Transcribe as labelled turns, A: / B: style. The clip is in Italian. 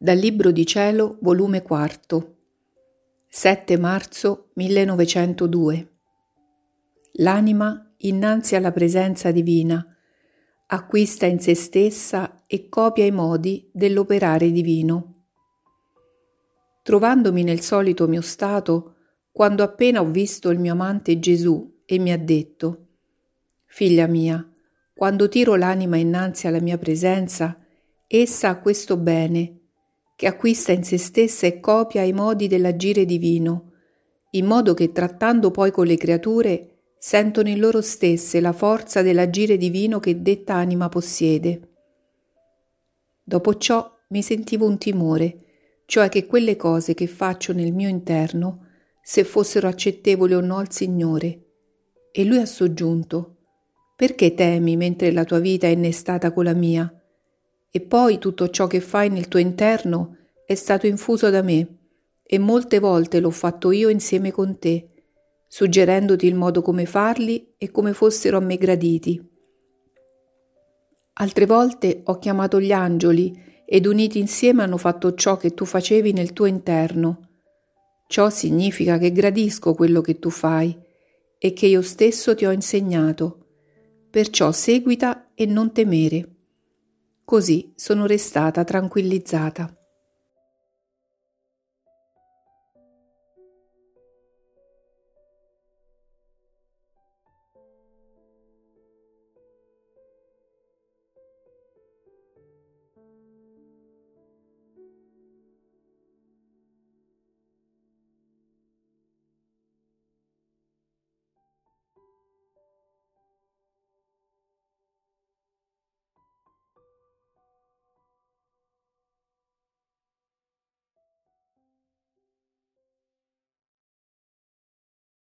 A: Dal Libro di Cielo, volume 4, 7 marzo 1902. L'anima, innanzi alla presenza divina, acquista in se stessa e copia i modi dell'operare divino. Trovandomi nel solito mio stato, quando appena ho visto il mio amante Gesù e mi ha detto, Figlia mia, quando tiro l'anima innanzi alla mia presenza, essa ha questo bene, che acquista in se stessa e copia i modi dell'agire divino, in modo che trattando poi con le creature sentono in loro stesse la forza dell'agire divino che detta anima possiede. Dopo ciò mi sentivo un timore, cioè che quelle cose che faccio nel mio interno, se fossero accettevoli o no al Signore. E lui ha soggiunto, perché temi mentre la tua vita è innestata con la mia? E poi tutto ciò che fai nel tuo interno è stato infuso da me e molte volte l'ho fatto io insieme con te, suggerendoti il modo come farli e come fossero a me graditi. Altre volte ho chiamato gli angeli ed uniti insieme hanno fatto ciò che tu facevi nel tuo interno. Ciò significa che gradisco quello che tu fai e che io stesso ti ho insegnato. Perciò seguita e non temere. Così sono restata tranquillizzata.